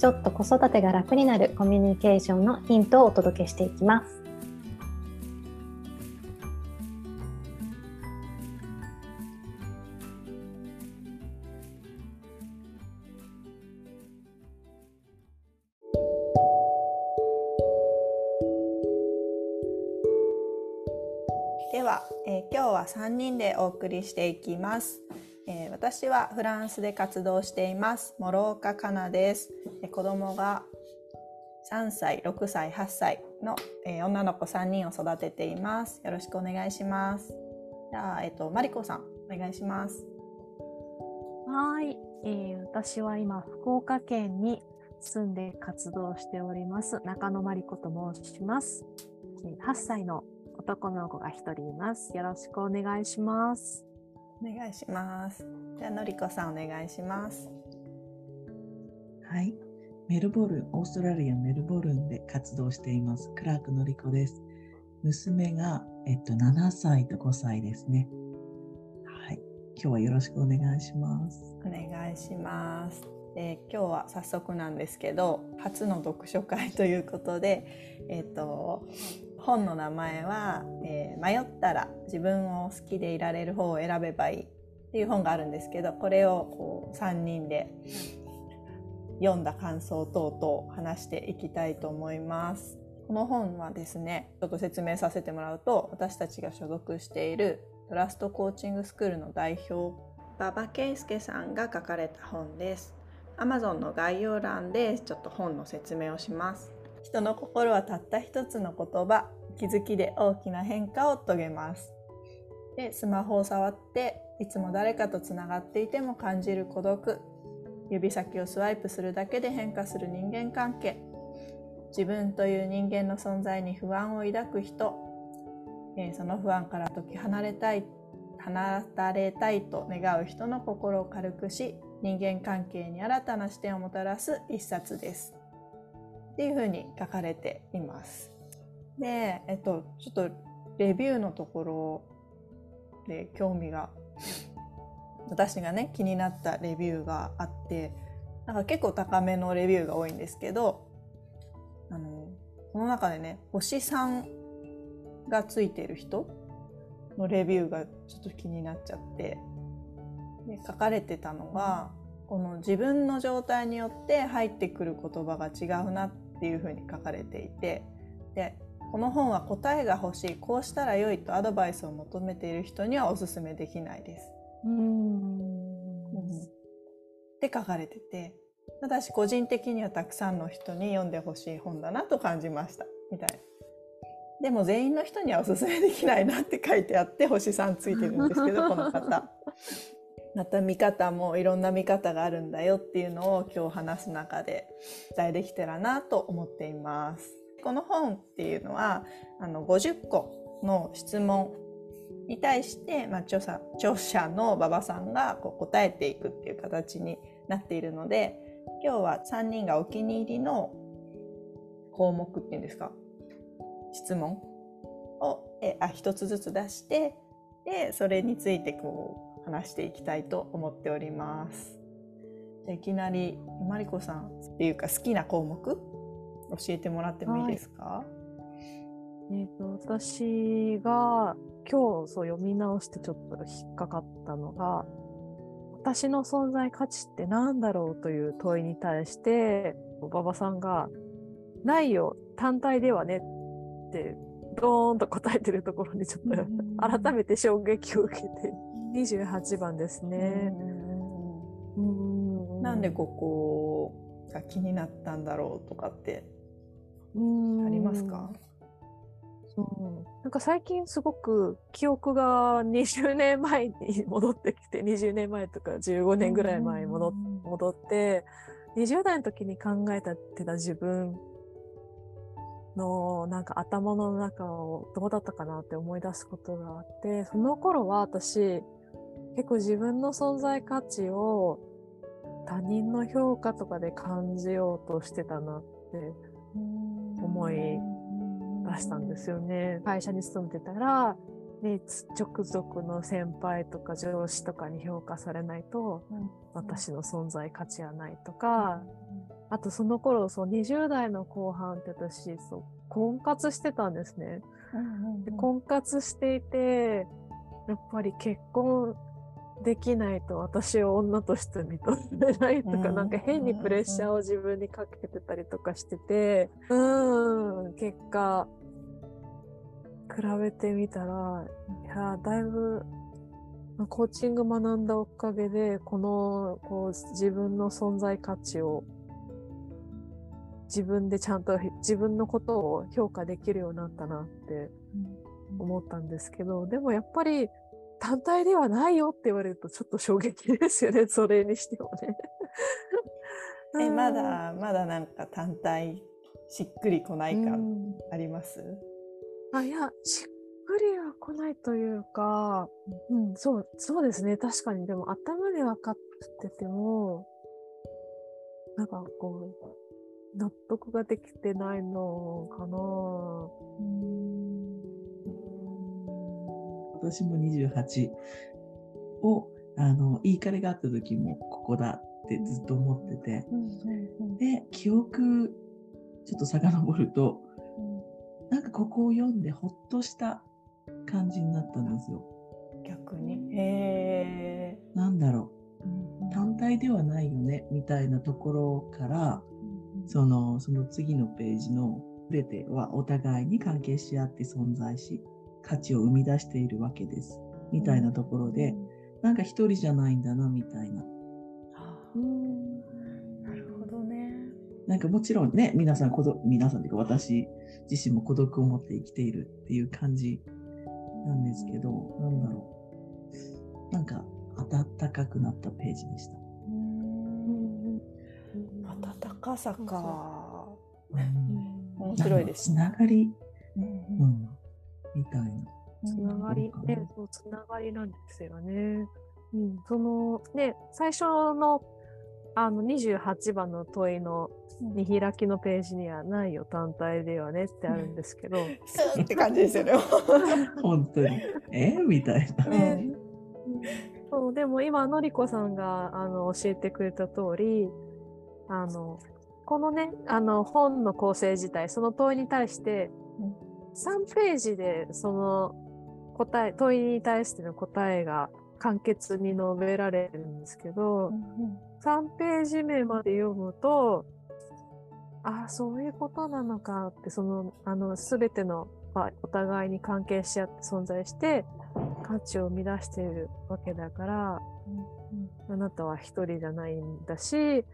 ちょっと子育てが楽になるコミュニケーションのヒントをお届けしていきます。では、えー、今日は3人でお送りしていきます。えー、私はフランスで活動しています。諸岡かなです、えー、子供が3歳6歳8歳の、えー、女の子3人を育てています。よろしくお願いします。じゃあえっ、とマリコさんお願いします。はい、えー、私は今福岡県に住んで活動しております。中野真理子と申します。8歳の男の子が1人います。よろしくお願いします。お願いします。じゃあのりこさんお願いします。はい。メルボルン、オーストラリアメルボルンで活動しています。クラークのりこです。娘が、えっと、7歳と5歳ですね。はい。今日はよろしくお願いします。お願いします。えー、今日は早速なんですけど初の読書会ということで、えーと本の名前は、えー、迷ったら自分を好きでいられる方を選べばいいっていう本があるんですけどこれをこう3人で読んだ感想等々話していきたいと思います。この本はですねちょっと説明させてもらうと私たちが所属しているトラストコーチングスクールの代表馬場圭介さんが書かれた本です。Amazon の概要欄でちょっと本の説明をします。人の心はたった一つの言葉気づきで大きな変化を遂げます。でスマホを触っていつも誰かとつながっていても感じる孤独。指先をスワイプするだけで変化する人間関係。自分という人間の存在に不安を抱く人、えその不安から解き離れたい離れたいと願う人の心を軽くし人間関係に新たな視点をもたらす一冊です。っていうふうに書かれています。で、えっと、ちょっとレビューのところで興味が私がね気になったレビューがあってなんか結構高めのレビューが多いんですけどあのこの中でね星3がついてる人のレビューがちょっと気になっちゃってで書かれてたのがこの自分の状態によって入ってくる言葉が違うなっていうふうに書かれていてでこの本は答えが欲しいこうしたら良いとアドバイスを求めている人にはおすすめできないです。うんって書かれててただし個人的にはたくさんの人に読んでほしい本だなと感じましたみたいな。でも全員の人にはおすすめできないなって書いてあって星さんついてるんですけどこの方。また見方もいろんな見方があるんだよっていうのを今日話す中で伝えできたらなと思っています。この本っていうのはあの50個の質問に対して、まあ、著者著者の馬場さんがこう答えていくっていう形になっているので今日は3人がお気に入りの項目っていうんですか？質問をえあ1つずつ出してでそれについてこう話していきたいと思っております。いきなりマリコさんっていうか好きな項目教えてもらってもいいですか、はい、えーと、私が今日そう読み直してちょっと引っかかったのが私の存在価値って何だろうという問いに対して馬場さんが「ないよ単体ではね」ってドーンと答えてるところにちょっと改めて衝撃を受けて。28番ですね。なんでここが気になったんだろうとかってありますか？そう。なんか最近すごく記憶が20年前に戻ってきて20年前とか15年ぐらい前に戻って20代の時に考えたってた自分のなんか頭の中をどうだったかなって思い出すことがあってその頃は私結構自分の存在価値を他人の評価とかで感じようとしてたなって思い出したんですよね。会社に勤めてたら、ね、直属の先輩とか上司とかに評価されないと、私の存在価値はないとか、あとその頃そう20代の後半って私そう婚活してたんですね。で婚活していてやっぱり結婚できないと私を女として認めないとか、うん、なんか変にプレッシャーを自分にかけてたりとかしてて、うん、結果、比べてみたら、いや、だいぶ、コーチング学んだおかげで、この、こう、自分の存在価値を、自分でちゃんと自分のことを評価できるようになったなって思ったんですけど、でもやっぱり単体ではないよって言われるとちょっと衝撃ですよね、それにしてもね。え、まだ、まだなんか単体しっくりこない感あります？あ、いや、しっくりは来ないというか、うん、そう、そうですね。確かに。でも頭で分かってても、なんかこう、納得ができてないのかな。うん。私も28をあの言いかれがあった時もここだってずっと思ってて、で記憶ちょっと遡ると、なんかここを読んでほっとした感じになったんですよ。逆に？へなんだろう。単体ではないよねみたいなところから、そのその次のページの全てはお互いに関係し合って存在し価値を生み出しているわけです。みたいなところで、なんか一人じゃないんだな、みたいな。なるほどね。なんかもちろんね、皆さん孤独、皆さんというか私自身も孤独を持って生きているっていう感じなんですけど、なんだろう。なんか温かくなったページでした。温かさか。面白いです。つながり、うん、みたいな。つながり、ね、そう、つながりなんですよね。うん、その、ね、最初の、あの、28番の問いの見開きのページにはないよ、単体ではねってあるんですけど。スーって感じですよね。本当に。え？みたいな。ね、そうでも今、のりこさんがあの教えてくれた通り、あの、このね、あの本の構成自体、その問いに対して、3ページでその答え問いに対しての答えが簡潔に述べられるんですけど、うんうん、3ページ目まで読むとああそういうことなのかってそのあの全てのお互いに関係し合って存在して価値を生み出しているわけだから、うんうん、あなたは一人じゃないんだし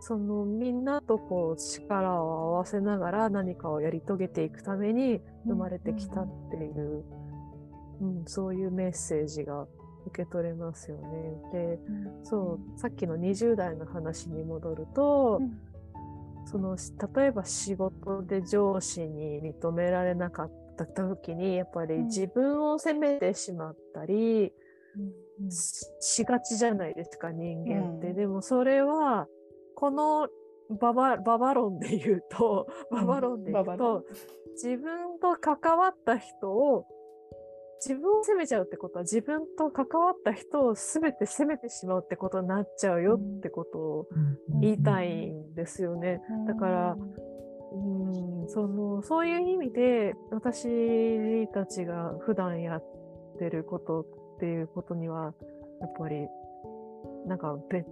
そのみんなとこう力を合わせながら何かをやり遂げていくために生まれてきたっていう、うん、うん、そういうメッセージが受け取れますよね。で、うん、そうさっきの20代の話に戻ると、うん、その例えば仕事で上司に認められなかった時にやっぱり自分を責めてしまったり、しがちじゃないですか人間って。でもそれはこのババババロンで言うと、ババロンで言うと、うん、自分と関わった人を、自分を責めちゃうってことは、自分と関わった人を全て責めてしまうってことになっちゃうよってことを言いたいんですよね。だから、うん、そのそういう意味で私たちが普段やってることっていうことにはやっぱりなんか別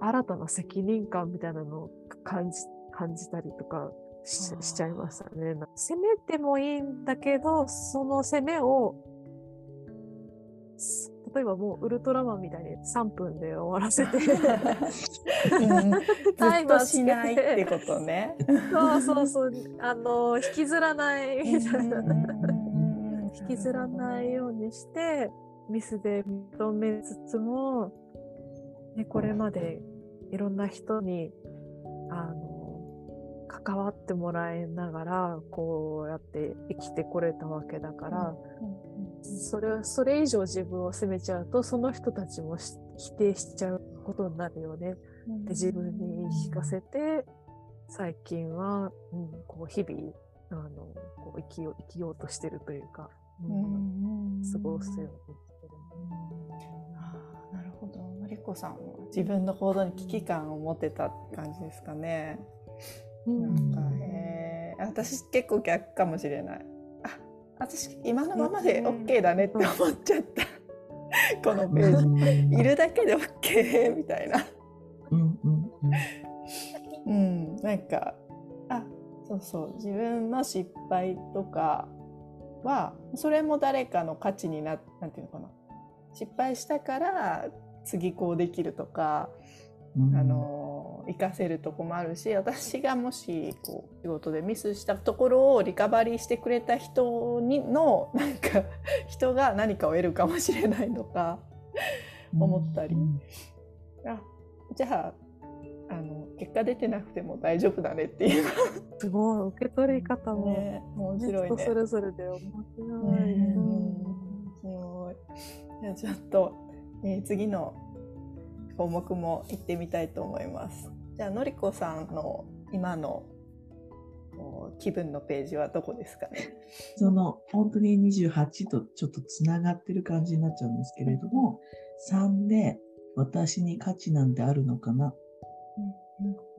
新たな責任感みたいなのを感じ感じたりとかししちゃいましたね。攻めてもいいんだけど、その攻めを、例えばもうウルトラマンみたいに3分で終わらせてタイマーしないってことね。そうそうそう。あの、引きずらないみたいな。引きずらないようにして、ミスで認めつつも、ね、これまでいろんな人に、あの、関わってもらいながらこうやって生きてこれたわけだから、それそれ以上自分を責めちゃうとその人たちもし否定しちゃうことになるよね。って自分に言い聞かせて最近は、うん、こう日々あのこう生きよう生きようとしてるというか、うん過ごすようにしてる。りこさんは自分の行動に危機感を持てたって感じですかね。なんかへー私結構逆かもしれない。あ私今のままで OK だねって思っちゃった。このページ。いるだけで OK みたいな。うんうんうんうん、なんかあそうそう自分の失敗とかはそれも誰かの価値にななんていうのかな失敗したから次こうできるとか、うんあの活かせるとこもあるし私がもしこう仕事でミスしたところをリカバリーしてくれた人にのなんか人が何かを得るかもしれないとか思ったりうんあじゃああの結果出てなくても大丈夫だねっていうすごい受け取り方も、ね面白いね。人それぞれで面白い。ねうんすごい。じゃあちょっと、えー次の項目も行ってみたいと思います。じゃあのりこさんの今の気分のページはどこですかね？その本当に28とちょっとつながってる感じになっちゃうんですけれども、3で私に価値なんてあるのかな？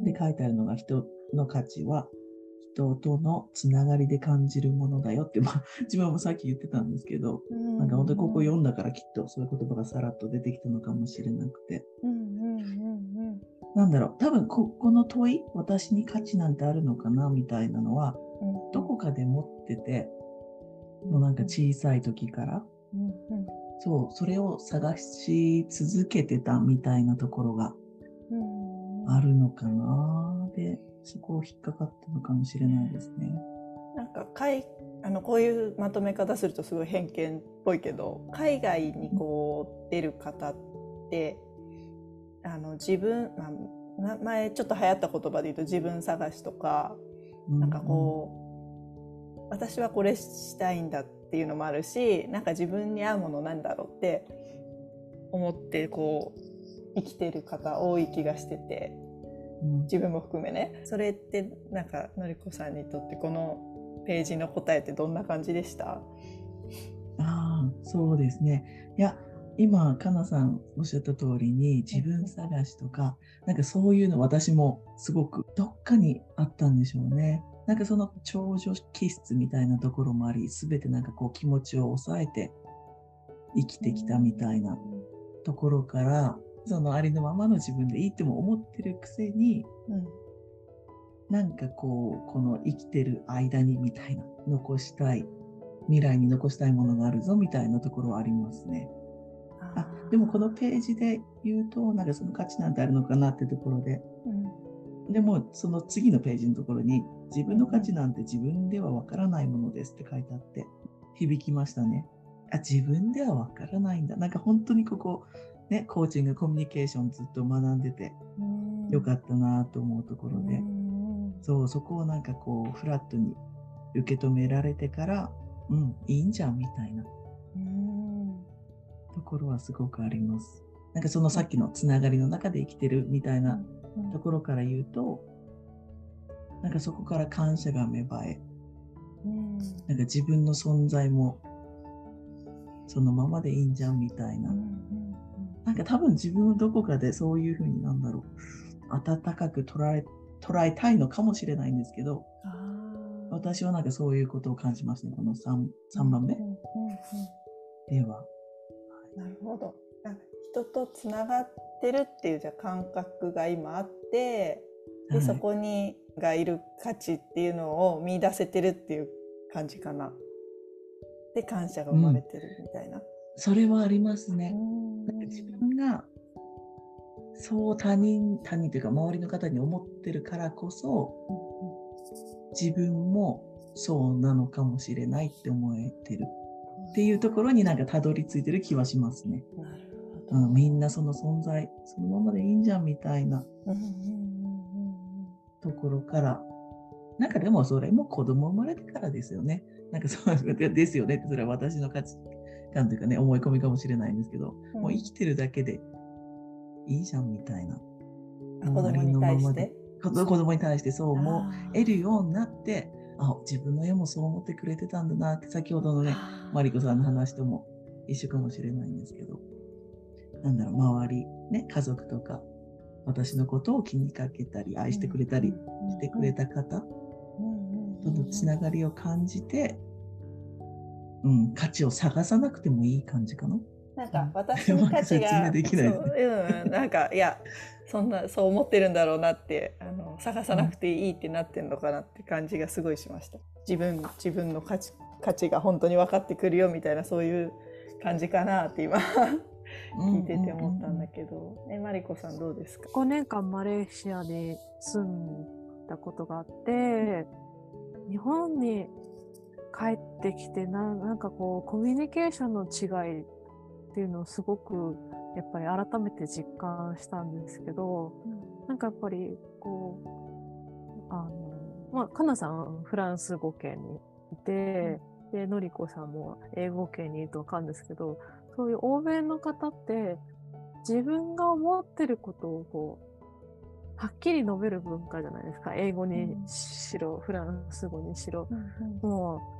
で書いてあるのが人の価値は人とのつながりで感じるものだよって、まあ 自分もさっき言ってたんですけど、なんか本当にここ読んだからきっとそういう言葉がさらっと出てきたのかもしれなくて。うんうんうんなんだろう、多分ここの問い、私に価値なんてあるのかなみたいなのは、うんどこかで持ってて、もうなんか小さい時から、うんうん。そう、それを探し続けてたみたいなところがうんあるのかなで、そこを引っかかったのかもしれないですね。なんか海あのこういうまとめ方するとすごい偏見っぽいけど海外にこう出る方ってあの自分、まあ、な前ちょっと流行った言葉で言うと自分探しとかなんかこう、私はこれしたいんだっていうのもあるしなんか自分に合うものなんだろうって思ってこう生きてる方多い気がしてて。うん、うん自分も含めね。それってなんかのりこさんにとってこのページの答えってどんな感じでした？ああ、そうですね。いや、今、かなさんおっしゃった通りに、自分探しとか、なんかそういうの私もすごくどっかにあったんでしょうね。なんかその長女気質みたいなところもあり、すべてなんかこう気持ちを抑えて生きてきたみたいなところから、そのありのままの自分でいいっても思ってるくせに、うんなんかこう、この生きてる間にみたいな、残したい、未来に残したいものがあるぞみたいなところはありますね。あ、でもこのページで言うと、なんかその価値なんてあるのかなってところで、うんでもその次のページのところに、自分の価値なんて自分ではわからないものですって書いてあって、響きましたね。あ、自分ではわからないんだ。なんか本当にここ、ね、コーチング、コミュニケーションずっと学んでてうん。よかったなと思うところで、うん。そう、そこをなんかこう、フラットに受け止められてから、うん、いいんじゃんみたいな。うん。ところはすごくあります。なんかそのさっきのつながりの中で生きてるみたいなうん。ところから言うと、なんかそこから感謝が芽生え、うん。なんか自分の存在もそのままでいいんじゃんみたいな。なんか多分自分はどこかでそういうふうになんだろう、温かく捉え、捉えたいのかもしれないんですけど、私はなんかそういうことを感じますね、この 3, 3番目うんうんうんでは。なるほど。あ人とつながってるっていうじゃあ感覚が今あってで、はいそこにがいる価値っていうのを見出せてるっていう感じかな。で感謝が生まれてるみたいな。それはありますね。自分がそう他人、他人というか周りの方に思ってるからこそ、自分もそうなのかもしれないって思えてるっていうところになんかたどり着いてる気はしますね。う。ん、みんなその存在、そのままでいいんじゃんみたいなところからなんかでもそれも子供生まれてからですよね。なんかそう ですよねってそれは私の価値観というかね思い込みかもしれないんですけど、うん。もう生きてるだけでいいじゃんみたいな。子供に対して？子子供に対してそう思えるようになってあ自分の親もそう思ってくれてたんだなって先ほどのねマリコさんの話とも一緒かもしれないんですけど。なんだろう周りね家族とか私のことを気にかけたり愛してくれたりしてくれた方とのつながりを感じて、うん、価値を探さなくてもいい感じかな。なんか私に価値が明できない。そううん、なんかいやそんなそう思ってるんだろうなってあの探さなくていいってなってんのかなって感じがすごいしました。自分自分の価値価値が本当に分かってくるよみたいなそういう感じかなって今聞いてて思ったんだけど、えマリコさんどうですか？5年間マレーシアに住んだことがあって、日本に帰ってきてな、なんかこう、コミュニケーションの違いっていうのをすごく、やっぱり改めて実感したんですけど、なんかやっぱり、こう、あの、まあ、かなさんフランス語圏にいて、で、のりこさんも英語圏にいるとわかるんですけど、そういう欧米の方って、自分が思ってることをこう、はっきり述べる文化じゃないですか。英語にしろ、フランス語にしろ。もう、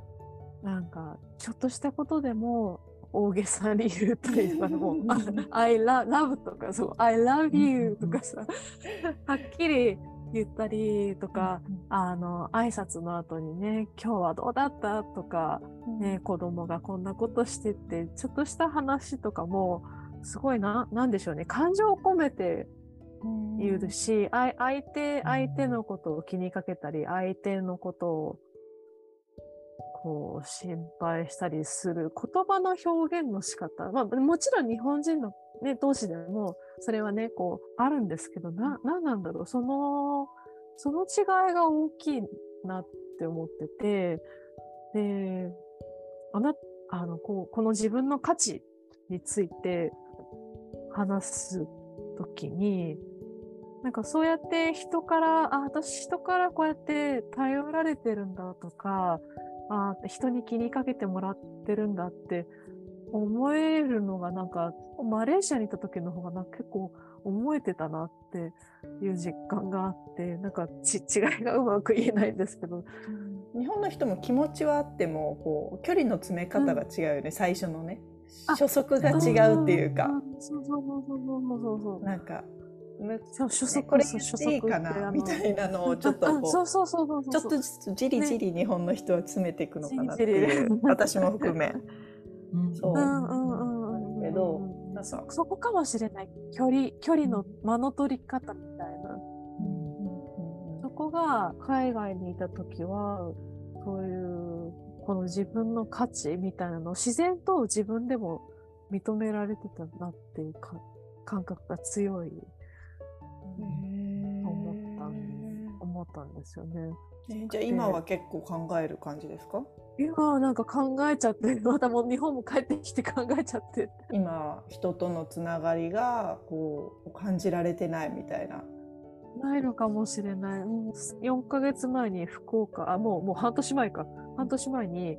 なんか、ちょっとしたことでも大げさに言うというか、もう、あ I love, love とか、そう、I love you とかさ、はっきり言ったりとか、あの、挨拶の後にね、今日はどうだったとか、ね、子供がこんなことしてって、ちょっとした話とかも、すごいな、なんでしょうね、感情を込めて言うし、相手、相手のことを気にかけたり、相手のことを、こう、心配したりする言葉の表現の仕方。まあ、もちろん日本人のね、同士でも、それはね、こう、あるんですけど、な、なんなんだろう、その、その違いが大きいなって思ってて、で、あな、あの、こう、この自分の価値について話すときに、なんかそうやって人から、あ、私人からこうやって頼られてるんだとか、あ、人に気にかけてもらってるんだって思えるのがなんか、マレーシアにいた時の方がなんか結構思えてたなっていう実感があって、なんかち違いがうまく言えないんですけど、日本の人も気持ちはあってもこう距離の詰め方が違うよね、最初のね。あ初速が違うっていうか、んそうそうそうそうそうそう。なんかむこれ言っていいかなみたいなのをちょっとあこそううそうそうそうそう。ちょっとずつじりじり日本の人は詰めていくのかなっていうり私も含め。うん。そう。うんうんうんうんうん。けどそそこかもしれない。距離距離の間の取り方みたいな。そこが海外にいた時はそういうこの自分の価値みたいなのを自然と自分でも認められてたなっていうか感覚が強い思ったんですよね。えじゃあ今は結構考える感じですか？今はなんか考えちゃってまたもう日本も帰ってきて考えちゃって今人とのつながりがこう感じられてないみたいなないのかもしれない。うん、4ヶ月前に福岡、あ、もう、もう半年前か。半年前に、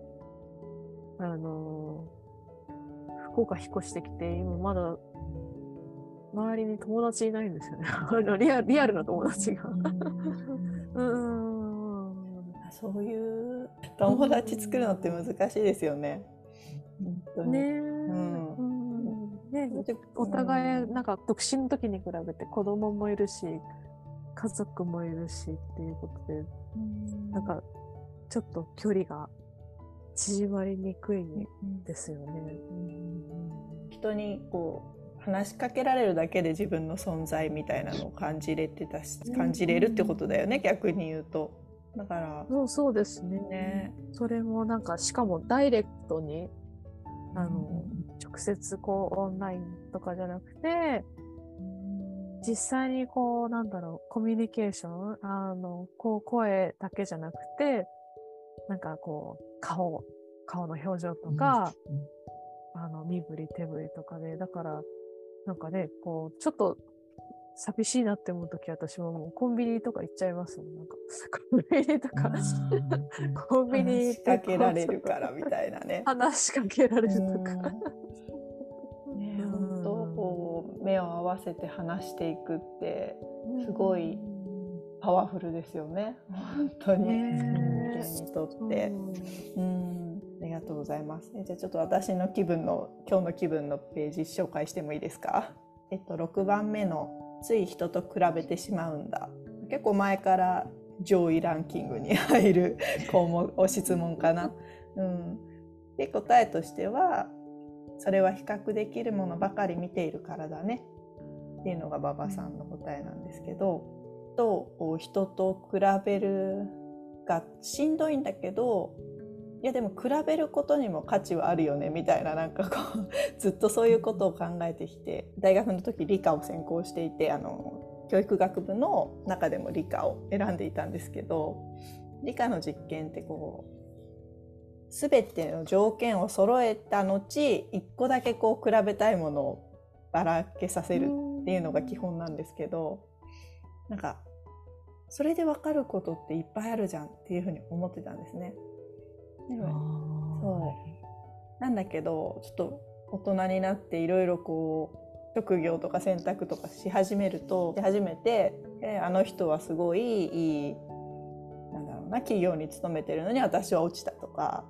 あのー福岡引っ越してきて、今まだ、周りに友達いないんですよね。あ のリアリアルな友達が。うん。うんそういう友達作るのって難しいですよね。ねうん。ねお互い、なんか独身の時に比べて子供もいるし、家族もいるしっていうことで、なんかちょっと距離が縮まりにくいんですよね。人にこう話しかけられるだけで自分の存在みたいなのを感じれてたしうん。感じれるってことだよね逆に言うと。だから。そうそうですね。ね。それもなんか、しかもダイレクトに、あの、直接こうオンラインとかじゃなくて、実際にこう、なんだろう、コミュニケーション、あの、こう、声だけじゃなくて、なんかこう、顔、顔の表情とか、あの、身振り手振りとかで、だから、なんかね、こう、ちょっと、寂しいなって思うとき私ももうコンビニとか行っちゃいますもん。なんか コンビニとか、コンビニ話しかけられるからみたいなね。話しかけられるとか。ね本当こう目を合わせて話していくってすごいパワフルですよね。本当にね人間にとって。うりがとうございます。えじゃあちょっと私の気分の今日の気分のページ紹介してもいいですか？えっと6番目のつい人と比べてしまうんだ。結構前から上位ランキングに入る項目お質問かな。うん。で答えとしてはそれは比較できるものばかり見ているからだねっていうのが馬場さんの答えなんですけど。と人と比べるがしんどいんだけどいやでも比べることにも価値はあるよねみたいななんかこうずっとそういうことを考えてきて大学の時理科を専攻していてあの教育学部の中でも理科を選んでいたんですけど理科の実験ってこう全ての条件を揃えた後一個だけこう比べたいものをばらけさせるっていうのが基本なんですけどなんかそれで分かることっていっぱいあるじゃんっていうふうに思ってたんですね。そう。なんだけどちょっと大人になっていろいろこう職業とか選択とかし始めると初めて、えーあの人はすごいいいなんだろうな企業に勤めてるのに私は落ちたとか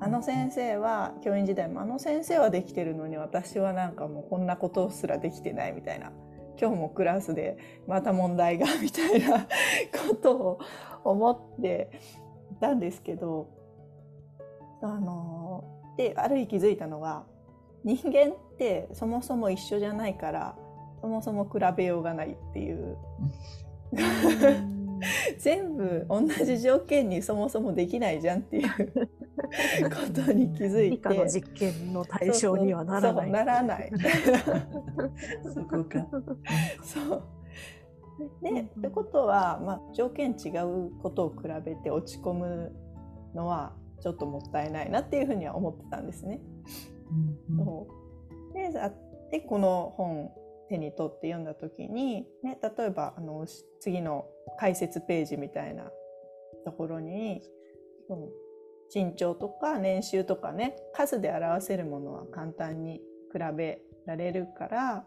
あの先生は教員時代もあの先生はできてるのに私はなんかもうこんなことすらできてないみたいな今日もクラスでまた問題がみたいなことを思っていたんですけどあのである日気づいたのが人間ってそもそも一緒じゃないからそもそも比べようがないっていう 全部同じ条件にそもそもできないじゃんっていう ことに気づいて理実験の対象にはならない。ならない。そこか。そうで、ってことは、まあ、条件違うことを比べて落ち込むのはちょっともったいないなっていうふうには思ってたんですね。うんうんそうでこの本手に取って読んだ時に、ね、例えばあのし次の解説ページみたいなところにその身長とか年収とかね数で表せるものは簡単に比べられるから、ま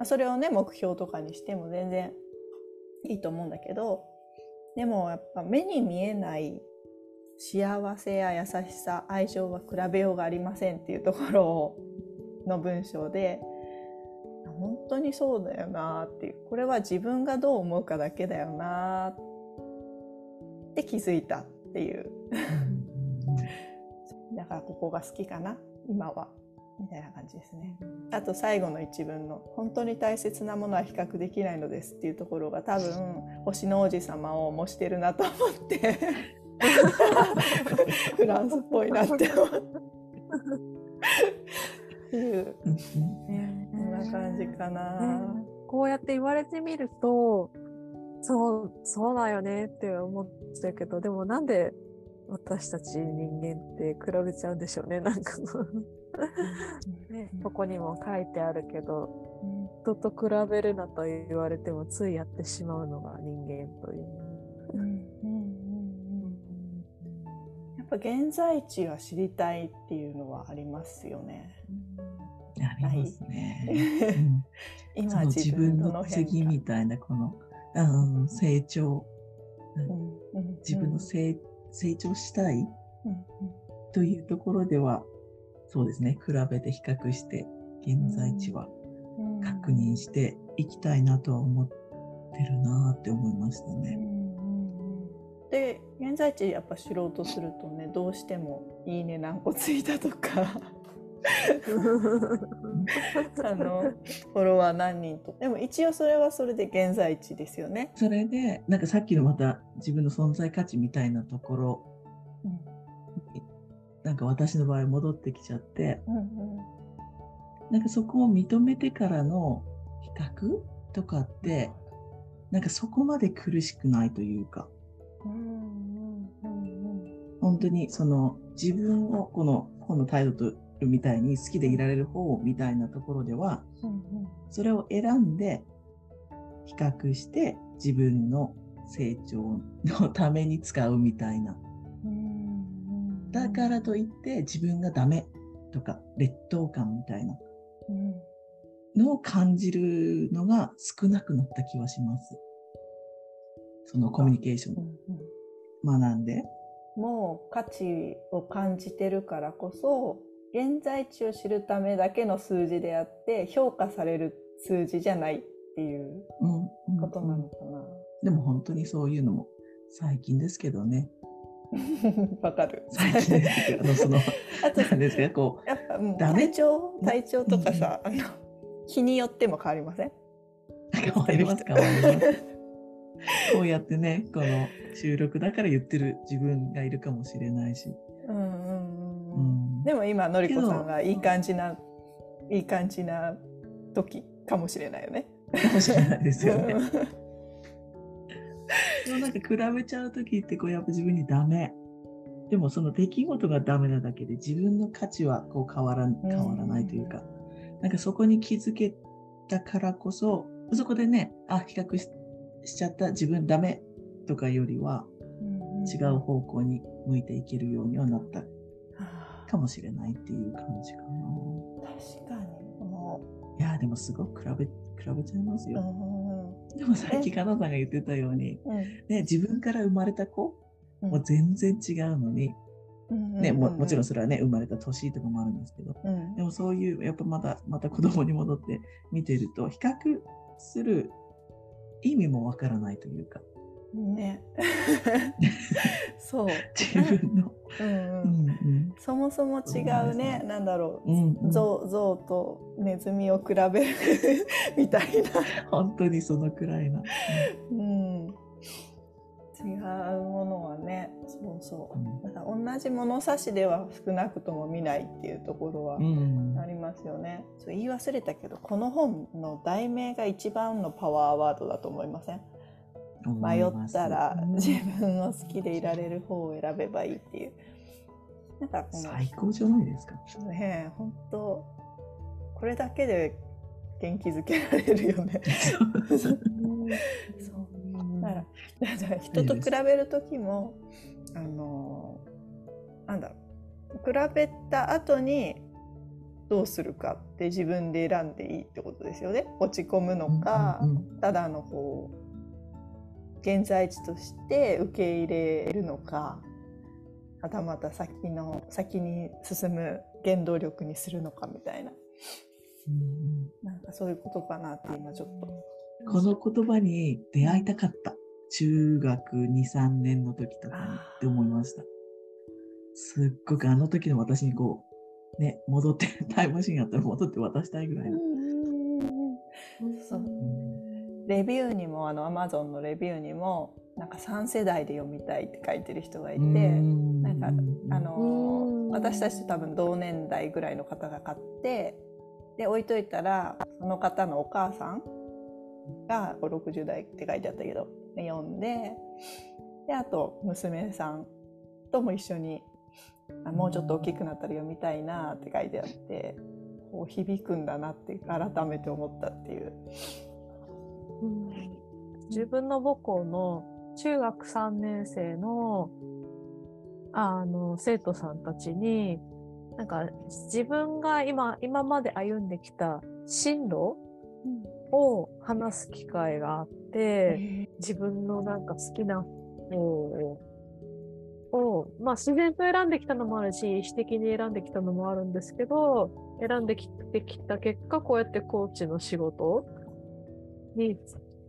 あそれをね目標とかにしても全然いいと思うんだけどでもやっぱ目に見えない幸せや優しさ愛情は比べようがありませんっていうところをの文章で本当にそうだよなっていう。これは自分がどう思うかだけだよなって気づいたっていう。だからここが好きかな今は。みたいな感じですね。あと最後の一文の「本当に大切なものは比較できないのです」っていうところが多分星の王子様を模してるなと思って フランスっぽいなって思っていううんこんな感じかな。ねこうやって言われてみると、そう、そうだよねって思ってたけど、でもなんで私たち人間って比べちゃうんでしょうね、なんか。ね、ここにも書いてあるけど、人と比べるなと言われてもついやってしまうのが人間という。ぱ現在地は知りたいっていうのはありますよね。ありますね。うん。そ 今の自分の次みたいなこの、うん、成長、うんうん自分の成成長したいうんというところでは、そうですね、比べて比較して、現在地はうん。確認していきたいなとは思ってるなって思いましたね。うんうんうんで現在地やっぱ知ろうとするとねどうしても「いいね何個ついた」とか。あのフォロワー何人と。でも一応それはそれで現在地ですよね。それで、なんかさっきのまた自分の存在価値みたいなところ、なんか私の場合戻ってきちゃって、うんうんなんかそこを認めてからの比較とかって、なんかそこまで苦しくないというか、うんうんうん本当にその自分をこの本のタイトルみたいに好きでいられる方みたいなところでは、それを選んで比較して自分の成長のために使うみたいな。だからといって自分がダメとか劣等感みたいなのを感じるのが少なくなった気はします。そのコミュニケーションを学んで。もう価値を感じてるからこそ現在地を知るためだけの数字であって評価される数字じゃないっていうことなのかな。でも本当にそういうのも最近ですけどね。わかる。最近ですけど、あのその、あとなんですか、こやっぱもうダメ？体調体調とかさ、あの日によっても変わりません？う、変わります、変わります。こうやってね、この収録だから言ってる自分がいるかもしれないし。うんうんううんうん。ん、でも今のりこさんがいい感じないい感じな時かもしれないよね。かもしれないですよね。うん でもなんか比べちゃう時ってこうやっぱ自分にダメ。でもその出来事がダメなだけで自分の価値はこう変わら変わらないというか、なんかそこに気づけたからこそ、そこでね、あ、比較ししちゃった自分ダメとかよりは違う方向に向いていけるようにはなった。はかもしれないっていう感じかな。あ確かに。もいやーでもすごく比べ、比べちゃいますよ。んでもさっきかなさんが言ってたように、うん。ね、自分から生まれた子うん。もう全然違うのに、うんね、ももちろんそれはね、生まれた年とかもあるんですけど、うん。でもそういう、やっぱまた、また子供に戻って見てると、比較する意味もわからないというか、ね。そう、自分の、うんう、うんん。そもそも違うね。なんだろう、うんうん。象象とネズミを比べるみたい本当にそのくらいな。な、うん、違うものはねそうそう。うん。だから同じ物差しでは少なくとも見ないっていうところはうん。ありますよね、そう言い忘れたけどこの本の題名が一番のパワーワードだと思いません？迷ったら自分を好きでいられる方を選べばいいっていう。なんかこの最高じゃないですか。ねえ本当これだけで元気づけられるよね。そう 人と比べる時もあのなんだろう比べた後にどうするかって自分で選んでいいってことですよね。落ち込むのか、うんうんただのこう現在地として受け入れるのかはたまた先の先に進む原動力にするのかみたいなうんなんかそういうことかなって今ちょっと。この言葉に出会いたかった。中学2、3年の時とかにって思いました。すっごくあの時の私にこう、ね、戻って、タイムマシンあったら戻って渡したいぐらいの。レビューにもあのアマゾンのレビューにもなんか3世代で読みたいって書いてる人がいて、なんかあのうん。私たちと多分同年代ぐらいの方が買ってで置いといたらその方のお母さんがこう60代って書いてあったけど読んでであと娘さんとも一緒にあもうちょっと大きくなったら読みたいなって書いてあってこう響くんだなって改めて思ったっていう。うん。自分の母校の中学3年生のあの生徒さんたちになんか自分が今今まで歩んできた進路を話す機会があって自分のなんか好きな方をを、まあ、自然と選んできたのもあるし意思的に選んできたのもあるんですけど選んできてきた結果こうやってコーチの仕事に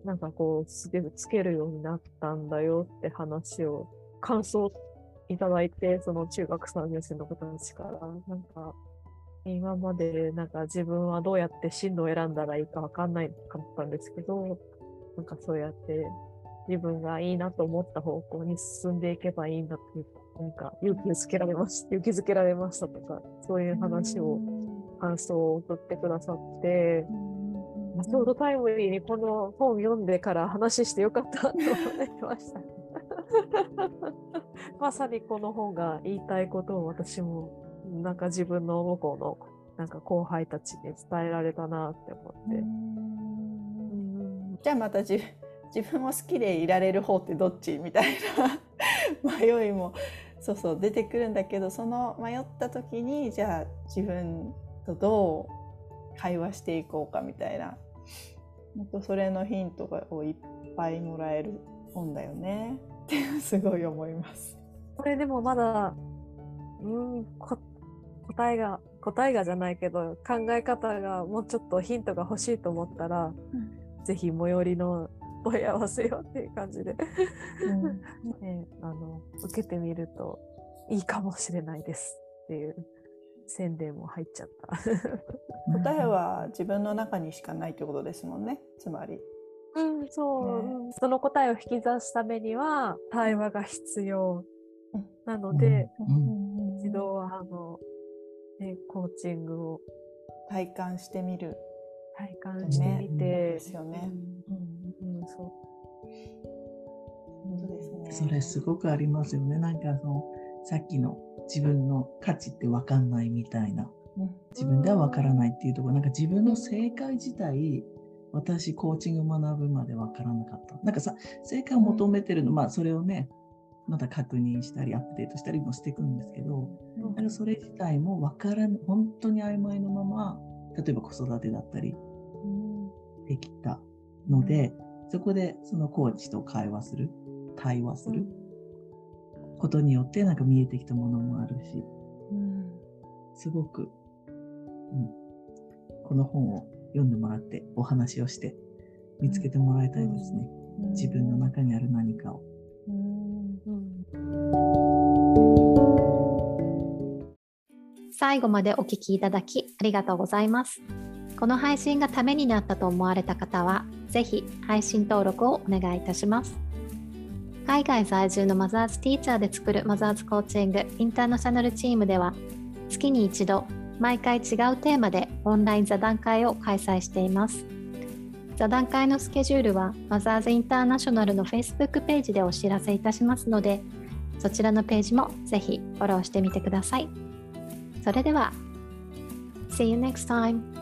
なんかこうつけつけるようになったんだよって話を感想いただいてその中学3年生の方たちからなんか今までなんか自分はどうやって進路を選んだらいいかわかんないかったんですけどなんかそうやって自分がいいなと思った方向に進んでいけばいいんだっていうなんか勇気づけられました勇気づけられましたとかそういう話を感想を送ってくださって。ちょうどタイムリーにこの本読んでから話してよかったと思いました。まさにこの本が言いたいことを私もなんか自分の母校のなんか後輩たちに伝えられたなって思って。うんじゃあまた自自分も好きでいられる方ってどっちみたいな迷いもそうそう出てくるんだけどその迷った時にじゃあ自分とどう会話していこうかみたいな本当それのヒントをいっぱいもらえる本だよねってすごい思います。これでもまだうん答えが答えがじゃないけど考え方がもうちょっとヒントが欲しいと思ったら、うん、ぜひ最寄りの問い合わせよっていう感じで。うん。ね、あの受けてみるといいかもしれないですっていう宣伝も入っちゃった。答えは自分の中にしかないってことですもんね。つまり。うん、そう、ね、その答えを引き出すためには対話が必要。なので、うん、一度はあの、ね、コーチングを体感してみる体感してみて、ね、ですよね。うん、うん、そう本当ですね。それすごくありますよね。なんかそのさっきの自分の価値って分かんないみたいな。自分では分からないっていうところなんか自分の正解自体私コーチング学ぶまで分からなかったなんかさ正解を求めてるのまあそれをねまた確認したりアップデートしたりもしていくんですけど、うん、それ自体も分からん本当に曖昧のまま例えば子育てだったりできたので、そこでそのコーチと会話する対話することによってなんか見えてきたものもあるし、うん、すごく、うん、この本を読んでもらってお話をして見つけてもらいたいですね、うん、自分の中にある何かを。最後までお聞きいただきありがとうございます。この配信がためになったと思われた方は、ぜひ配信登録をお願いいたします。海外在住のマザーズティーチャーで作るマザーズコーチングインターナショナルチームでは、月に一度、毎回違うテーマでオンライン座談会を開催しています。座談会のスケジュールはマザーズインターナショナルの Facebook ページでお知らせいたしますので、そちらのページもぜひフォローしてみてください。それでは、See you next time!